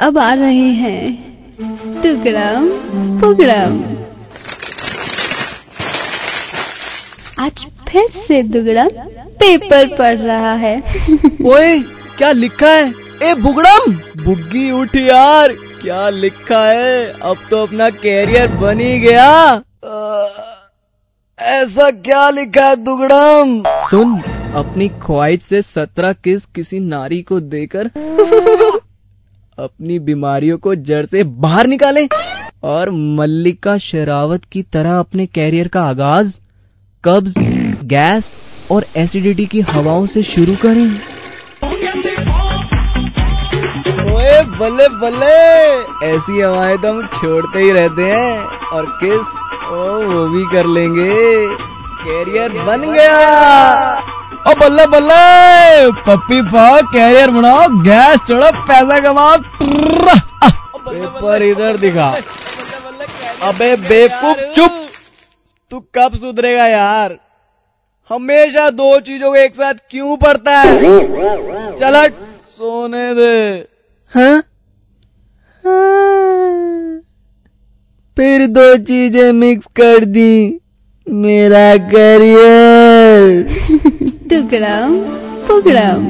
अब आ रहे हैं। टुकड़म पुगड़म। आज फिर से दुगड़म पेपर पढ़ रहा है। ओए क्या लिखा है? ए बुगड़म! बुग्गी उठ यार। क्या लिखा है? अब तो अपना कैरियर बन ही गया। ऐसा क्या लिखा है दुगड़म? सुन अपनी ख्वाहिश से सत्रह किस किसी नारी को देकर अपनी बीमारियों को जड़ से बाहर निकाले और मल्लिका शेरावत की तरह अपने कैरियर का आगाज़, कब्ज, गैस और एसिडिटी की हवाओं से शुरू करें। ओए बल्ले बल्ले! ऐसी हवाएँ तो हम छोड़ते ही रहते हैं और किस? ओ, वो भी कर लेंगे। कैरियर बन गया। ओ बल्ले बल्ले पप्पी पाओ कैरियर बनाओ गैस चढ़ो पैसा कमाओ पेपर इधर दिखा। अबे बेवकूफ़ चुप। तू कब सुधरेगा यार? हमेशा दो चीज़ों को एक साथ क्यों पड़ता है? चल सोने दे। हाँ? हाँ। फिर दो चीज़ें मिक्स कर दी। मेरा करियर। टुकड़म पुगड़म